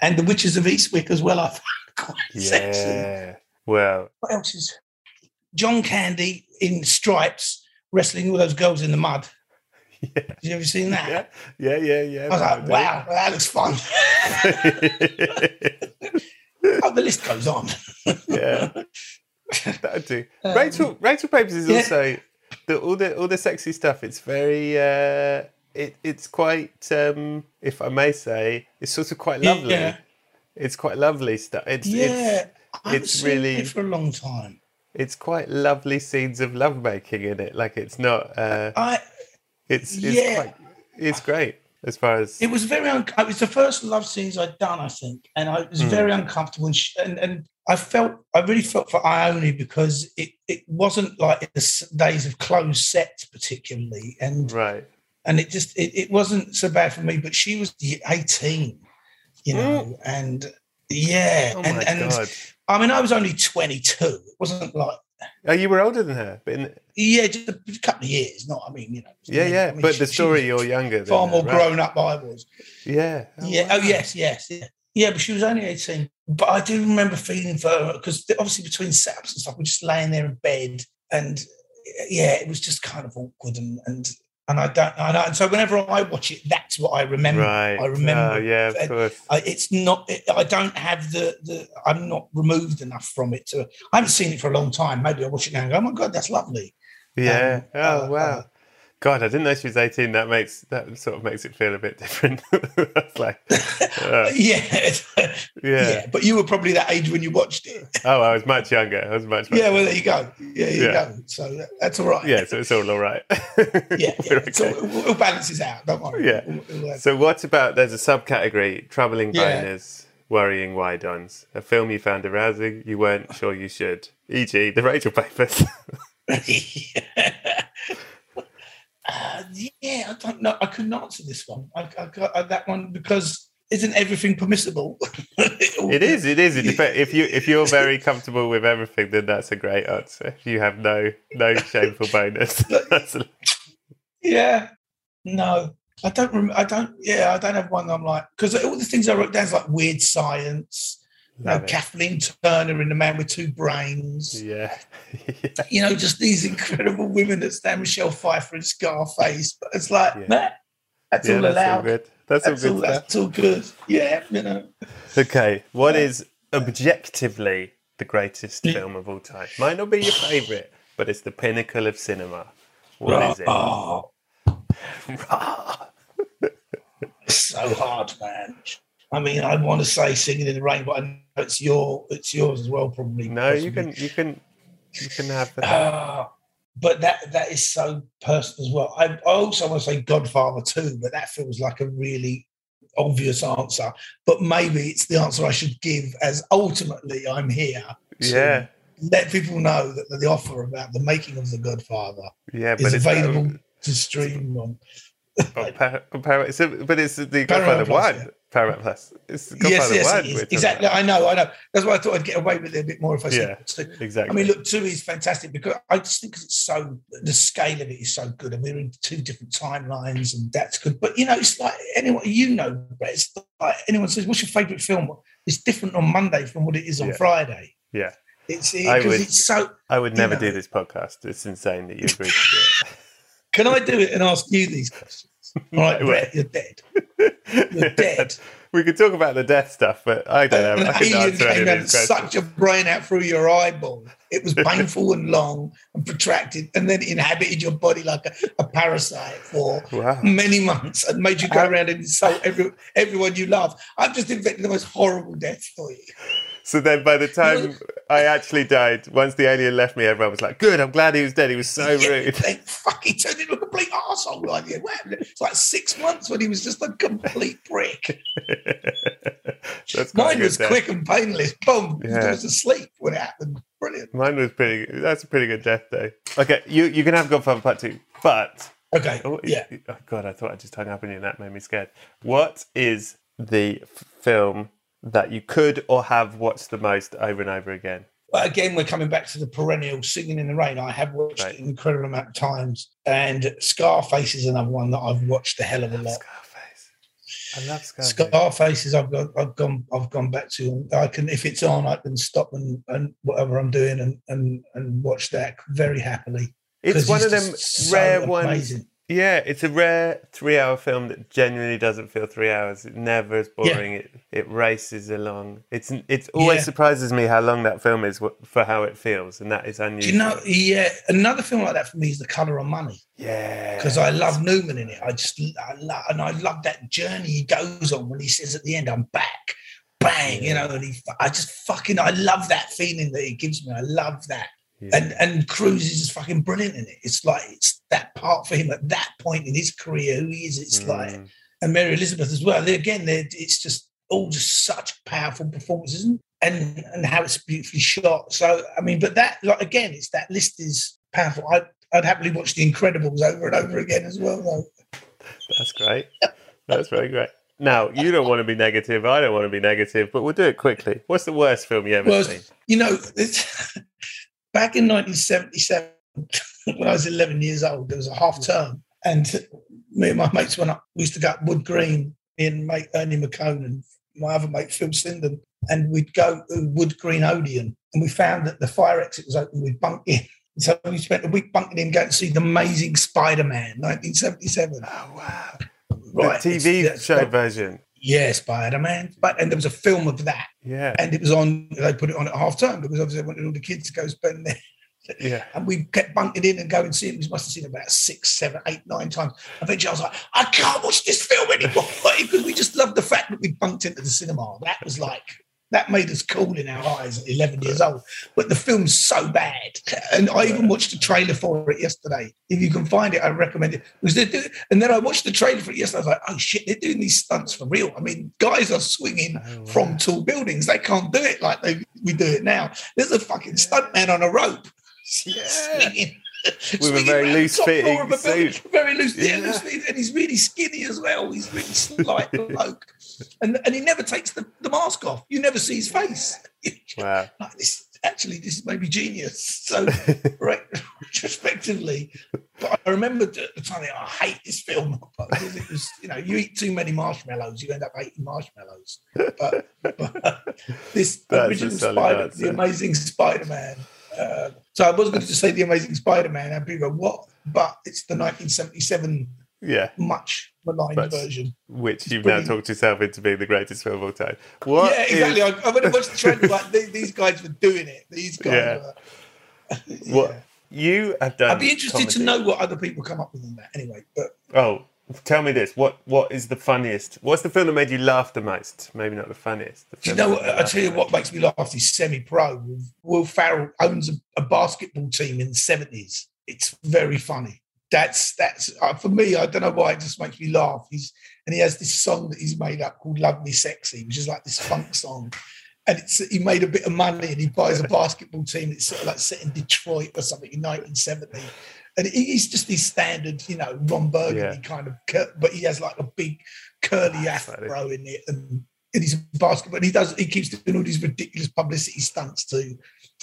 and the Witches of Eastwick as well. I found *laughs* quite sexy. yeah. Well, What else is John Candy in stripes wrestling all those girls in the mud? yeah, Have you ever seen that? yeah, yeah, yeah. yeah. I was like, wow, that looks fun. *laughs* oh, the list goes on. yeah, *laughs* that'd do. Um, Rachel, Rachel Papers is yeah. also the, all the all the sexy stuff. It's very. Uh, it, it's quite, um, if I may say, it's sort of quite lovely. Yeah. It's quite lovely stuff. It's, yeah, it's it's really- it for a long time. it's quite lovely scenes of lovemaking in it. Like it's not. Uh, I it's it's Yeah. quite. It's great. as far as It was very. Un- it was the first love scenes I'd done, I think, and I was Mm. very uncomfortable. And, sh- and and I felt, I really felt for Ione because it it wasn't like the days of closed sets, particularly, and right. And it just it, it wasn't so bad for me. But she was eighteen, you know, and yeah, Oh and and god. I mean, I was only twenty two. It wasn't like Oh, you were older than her, but in, yeah, just a couple of years. Not, I mean, you know. yeah, I yeah. mean, but she- the story, you're younger. Far more right? grown up I was. Yeah. Oh, yeah. Oh, wow. Oh, yes, yes, yeah. Yeah, but she was only 18. But I do remember feeling for her because obviously between setups and stuff, we're just laying there in bed. And yeah, it was just kind of awkward. And and, and I don't I know. And so whenever I watch it, that's what I remember. Right. I remember. Oh, yeah, of course. I, it's not, it, I don't have the, the, I'm not removed enough from it to, I haven't seen it for a long time. Maybe I'll watch it now and go, oh my God, that's lovely. Yeah. um, oh uh, wow. God, I didn't know she was eighteen. That makes that sort of makes it feel a bit different. *laughs* Like, *laughs* uh, yeah. yeah. yeah. But you were probably that age when you watched it. Oh, I was much younger. I was much. much Yeah, well, there you go. Yeah, there you Yeah. go. So that's all right. yeah. So it's all all right. *laughs* yeah, yeah. So it, it balances out. Don't worry. Yeah. It'll- it'll So what about there's a subcategory: troubling Yeah. worrying wide-ons, a film you found arousing, you weren't sure you should, e.g., the Rachel Papers. Uh, yeah, I don't know. I couldn't answer this one. I, I got uh, that one because isn't everything permissible? *laughs* it is. It is. It depends. If you if you're very *laughs* comfortable with everything, then that's a great answer. If you have no no shameful bonus, *laughs* Yeah. No, I don't. Rem- I don't. Yeah, I don't have one. I'm like because all the things I wrote down is like weird science. You know. Kathleen Turner in The Man with Two Brains. Yeah. yeah. *laughs* You know, just these incredible women that stand Michelle Pfeiffer and Scarface. But it's like, Yeah. nah, that's Yeah, all that's all allowed. good. That's, That's all all, good stuff. that's all good. Yeah, you know. Okay, what is objectively the greatest mm. film of all time? Might not be your favourite, but it's the pinnacle of cinema. What is it? Oh, Rah. *laughs* so hard, man. I mean, I want to say "Singing in the Rain," but I know it's your, it's yours as well, probably. No, you can, you can, you can have that. Ah, but that that is so personal as well. I, I also want to say Godfather too, but that feels like a really obvious answer. But maybe it's the answer I should give, as ultimately I'm here. yeah, Let people know that the offer about the making of the Godfather yeah, is it's available to stream on. on Par- it's a- but it's the Godfather One, yeah. Paramount Plus. It's yes, yes, it exactly. I know, I know. That's why I thought I'd get away with it a bit more if I Yeah, said two. Exactly. I mean, look, two is fantastic because I just think it's so the scale of it is so good, and we're in two different timelines, and that's good. But you know, it's like anyone you know, Brett, it's like anyone says, "What's your favourite film?" It's different on Monday from what it is on Yeah. Friday. Yeah. It's I because would- it's so. I would never know. do this podcast. It's insane that you agreed to do *laughs* Can I do it and ask you these questions? All right, Brett, you're dead. You're *laughs* dead. we could talk about the death stuff, but I don't know. An I alien came and sucked your brain out through your eyeball. It was *laughs* painful and long and protracted, and then inhabited your body like a, a parasite for Wow. many months and made you go around and insult every, everyone you love. I've just invented the most horrible death for you. So then by the time I actually died, once the alien left me, everyone was like, good, I'm glad he was dead. He was so rude. They fuck, he turned into a complete arsehole like you. It's like six months when he was just a complete prick. *laughs* Mine was death. quick and painless. Boom. Yeah. I was asleep when it happened. Brilliant. Mine was pretty That's a pretty good death, day. Okay, you, you can have Godfather Part 2, but... Okay. Oh, yeah. oh, God, I thought I just hung up on you and that made me scared. What is the f- film that you could or have watched the most over and over again? But again, we're coming back to the perennial Singing in the Rain. I have watched Right. it an incredible amount of times. And Scarface is another one that I've watched a hell of a lot. Scarface. I love Scarface. Scarface is I've got I've gone I've gone back to I can if it's on I can stop and, and whatever I'm doing and, and and watch that very happily. It's one of them just so rare ones. Yeah, it's a rare three-hour film that genuinely doesn't feel three hours. It never is Yeah. boring. It it races along. It's it always Yeah. surprises me how long that film is for how it feels, and that is Do unusual. you know? Yeah, another film like that for me is The Color of Money Yeah, because I love Newman in it. I just I love and I love that journey he goes on when he says at the end, "I'm back." Bang, you know, and he, I just fucking, I love that feeling that he gives me. I love that. Yeah. and and Cruise is just fucking brilliant in it. It's like it's that part for him at that point in his career. Who he is, it's like Mm. and Mary Elizabeth as well. They, again, it's just all just such powerful performances and, and and how it's beautifully shot. So I mean, but that like again, it's that list is powerful. I'd, I'd happily watch The Incredibles over and over again as well. Though. That's great. That's very great. Now, you don't want to be negative. I don't want to be negative, but we'll do it quickly. What's the worst film you ever Well, seen? you know, it's, *laughs* back in 1977, *laughs* when I was 11 years old, there was a half term, and me and my mates went up. We used to go up Wood Green, me and mate Ernie McCone and my other mate Phil Slinden, and we'd go to Wood Green Odeon, and we found that the fire exit was open. We'd bunk in. *laughs* So we spent a week bunking in, going to see The Amazing Spider-Man, 1977. Oh, wow. Right, the TV show version. Yeah, Spider-Man. But and there was a film of that, Yeah. and it was on. They put it on at half time because obviously they wanted all the kids to go spend there. *laughs* Yeah. and we kept bunking in and going and see it. We must have seen it about six, seven, eight, nine times. Eventually, I was like, I can't watch this film anymore *laughs* because we just loved the fact that we bunked into the cinema. That was like that made us cool in our eyes at 11 years old. But the film's so bad, and I even watched the trailer for it yesterday. If you can find it, I recommend it. Because and then I watched the trailer for it yesterday. I was like, oh shit, they're doing these stunts for real. I mean, guys are swinging Oh, wow. from tall buildings. They can't do it like they, we do it now. There's a fucking stuntman on a rope. *laughs* swinging. With a very loose fitting of a building. suit. Very loose, yeah. Loose and he's really skinny as well. He's really slight *laughs* bloke, and and he never takes the, the mask off. You never see his face. *laughs* Wow. like this, actually, this is maybe genius. So, *laughs* right, retrospectively, but I remember at the time I hate this film because it was, you know, you eat too many marshmallows, you end up eating marshmallows. But, but this That's original Spider, the Amazing Spider-Man. Uh, so I was going to say the Amazing Spider-Man, and people go, "What?" But it's the 1977 Yeah. much maligned version. Which you've brilliant. now talked yourself into being the greatest film of all time. What yeah, is- exactly. I, I would have watched the trailer like "These- these guys were doing it. These guys Yeah. were. *laughs* what you have done? I'd be interested to know what other people come up with on that. Anyway, but Oh, tell me this. What What is the funniest? What's the film that made you laugh the most? Maybe not the funniest. the do you know that what? made I tell you what makes me laugh is semi-pro. Will Ferrell owns a, a basketball team in the seventies. It's very funny. That's that's uh, for me. I don't know why it just makes me laugh. He's and he has this song that he's made up called "Love Me Sexy," which is like this funk song. And it's he made a bit of money and he buys a basketball team that's sort of like set in Detroit or something in 1970. And he's just his standard, you know, Ron Burgundy Yeah. kind of, cur- but he has like a big curly That's afro in it, and, and he's a basketball. And he does, he keeps doing all these ridiculous publicity stunts to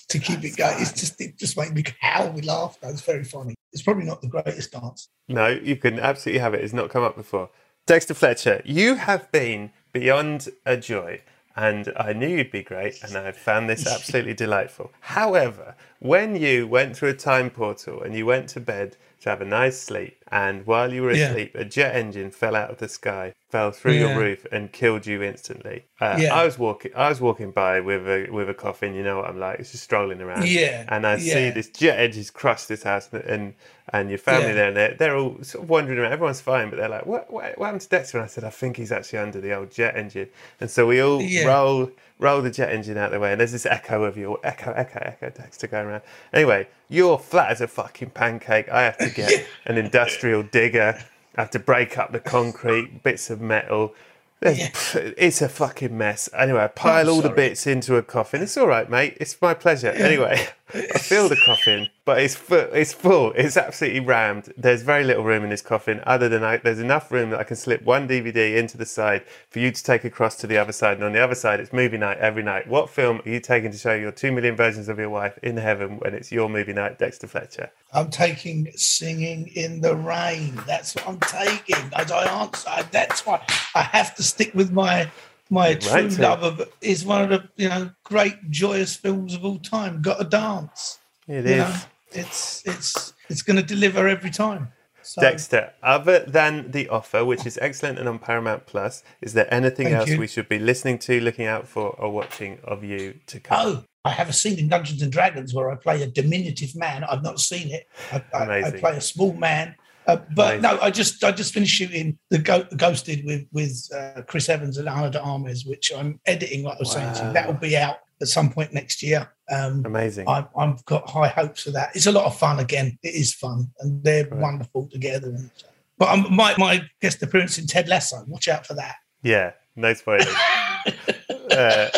to keep it going. It's just, it just makes me howl with laughter. It's very funny. It's probably not the greatest dance. No, you can absolutely have it. It's not come up before. Dexter Fletcher, you have been beyond a joy, and I knew you'd be great, and I found this absolutely delightful. However, when you went through a time portal and you went to bed to have a nice sleep, and while you were Yeah. asleep, a jet engine fell out of the sky, fell through your roof, and killed you instantly. Uh, Yeah. I was walking, I was walking by with a with a coffin. You know what I'm like? It's just strolling around. Yeah, and I see this jet engines cross this house, and and, and your family Yeah. there, and they're, they're all sort of wandering around. Everyone's fine, but they're like, what, what, what happened to Dexter? And I said, I think he's actually under the old jet engine. And so we all Yeah. roll roll the jet engine out the way, and there's this echo of your echo, echo, echo, Dexter going around. Anyway, you're flat as a fucking pancake. I have to get *laughs* an industrial digger. I have to break up the concrete, bits of metal. There's- It's a fucking mess. Anyway, I pile all the bits into a coffin. It's all right, mate. It's my pleasure. Anyway, I fill the coffin, but it's full. It's full. It's absolutely rammed. There's very little room in this coffin, other than I, there's enough room that I can slip one DVD into the side for you to take across to the other side. And on the other side, it's movie night every night. What film are you taking to show your two million versions of your wife in heaven when it's your movie night, Dexter Fletcher? I'm taking singing in the rain. That's what I'm taking. As I answer, I- that's why I have to stick with my my true right love of is one of the you know great joyous films of all time. Got to dance. It You is. know, it's it's it's going to deliver every time. So, Dexter, other than The Offer, which is excellent and on Paramount Plus, is there anything Thank else you. we should be listening to, looking out for, or watching of you to come? Oh, I have a scene in Dungeons and Dragons where I play a diminutive man. I've not seen it. I, I, I play a small man. Uh, but Amazing. no, I just I just finished shooting the Go- Ghosted with with uh, Chris Evans and Ana de Armes, which I'm editing. Like I was saying to you, that will be out at some point next year. Um, Amazing. I, I've got high hopes for that. It's a lot of fun. Again, it is fun, and they're Right. wonderful together. And But um, my my guest appearance in Ted Lasso. Watch out for that. Yeah, no spoilers. *laughs* uh,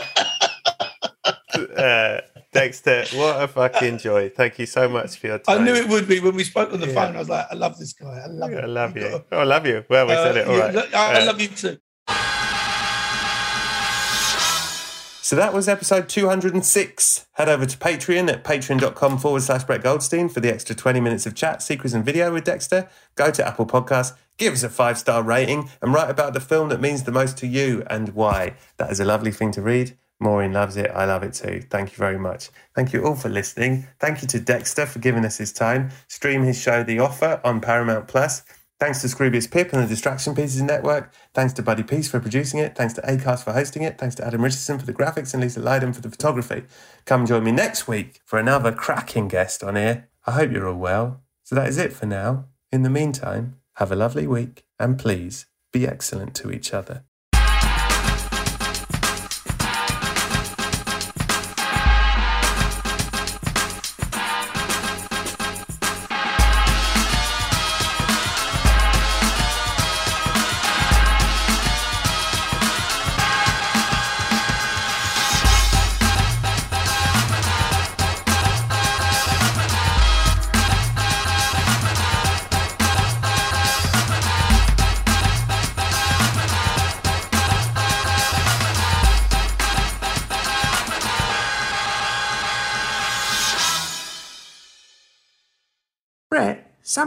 uh, Dexter, what a fucking joy! Thank you so much for your time. I knew it would be when we spoke on the Yeah. phone. I was like, I love this guy. I love I love You've you. got Oh, I love you. Well, we to- said it. uh, All you- right. I, I Uh, love you too. So that was episode 206. Head over to Patreon at patreon.com forward slash Brett Goldstein for the extra 20 minutes of chat, secrets, and video with Dexter. Go to Apple Podcasts, give us a five star rating, and write about the film that means the most to you and why. That is a lovely thing to read. Maureen loves it. I love it too. Thank you very much. Thank you all for listening. Thank you to Dexter for giving us his time. Stream his show, The Offer, on Paramount Plus. Thanks to Scroobius Pip and the Distraction Pieces Network. Thanks to Buddy Peace for producing it. Thanks to Acast for hosting it. Thanks to Adam Richardson for the graphics and Lisa Lydon for the photography. Come join me next week for another cracking guest on here. I hope you're all well. So that is it for now. In the meantime, have a lovely week and please be excellent to each other.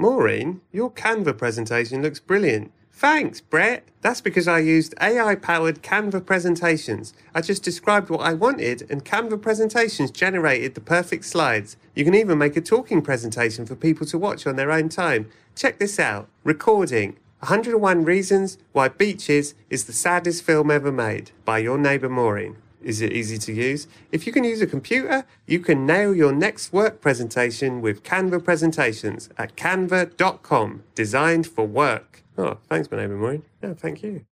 Maureen, your Canva presentation looks brilliant. Thanks, Brett. That's because I used AI powered Canva presentations. I just described what I wanted, and Canva presentations generated the perfect slides. You can even make a talking presentation for people to watch on their own time. Check this out Recording 101 Reasons Why Beaches is the Saddest Film Ever Made by your neighbour Maureen. Is it easy to use? If you can use a computer, you can nail your next work presentation with Canva presentations at canva.com, designed for work. Oh, thanks, my neighbour Maureen. Yeah, thank you.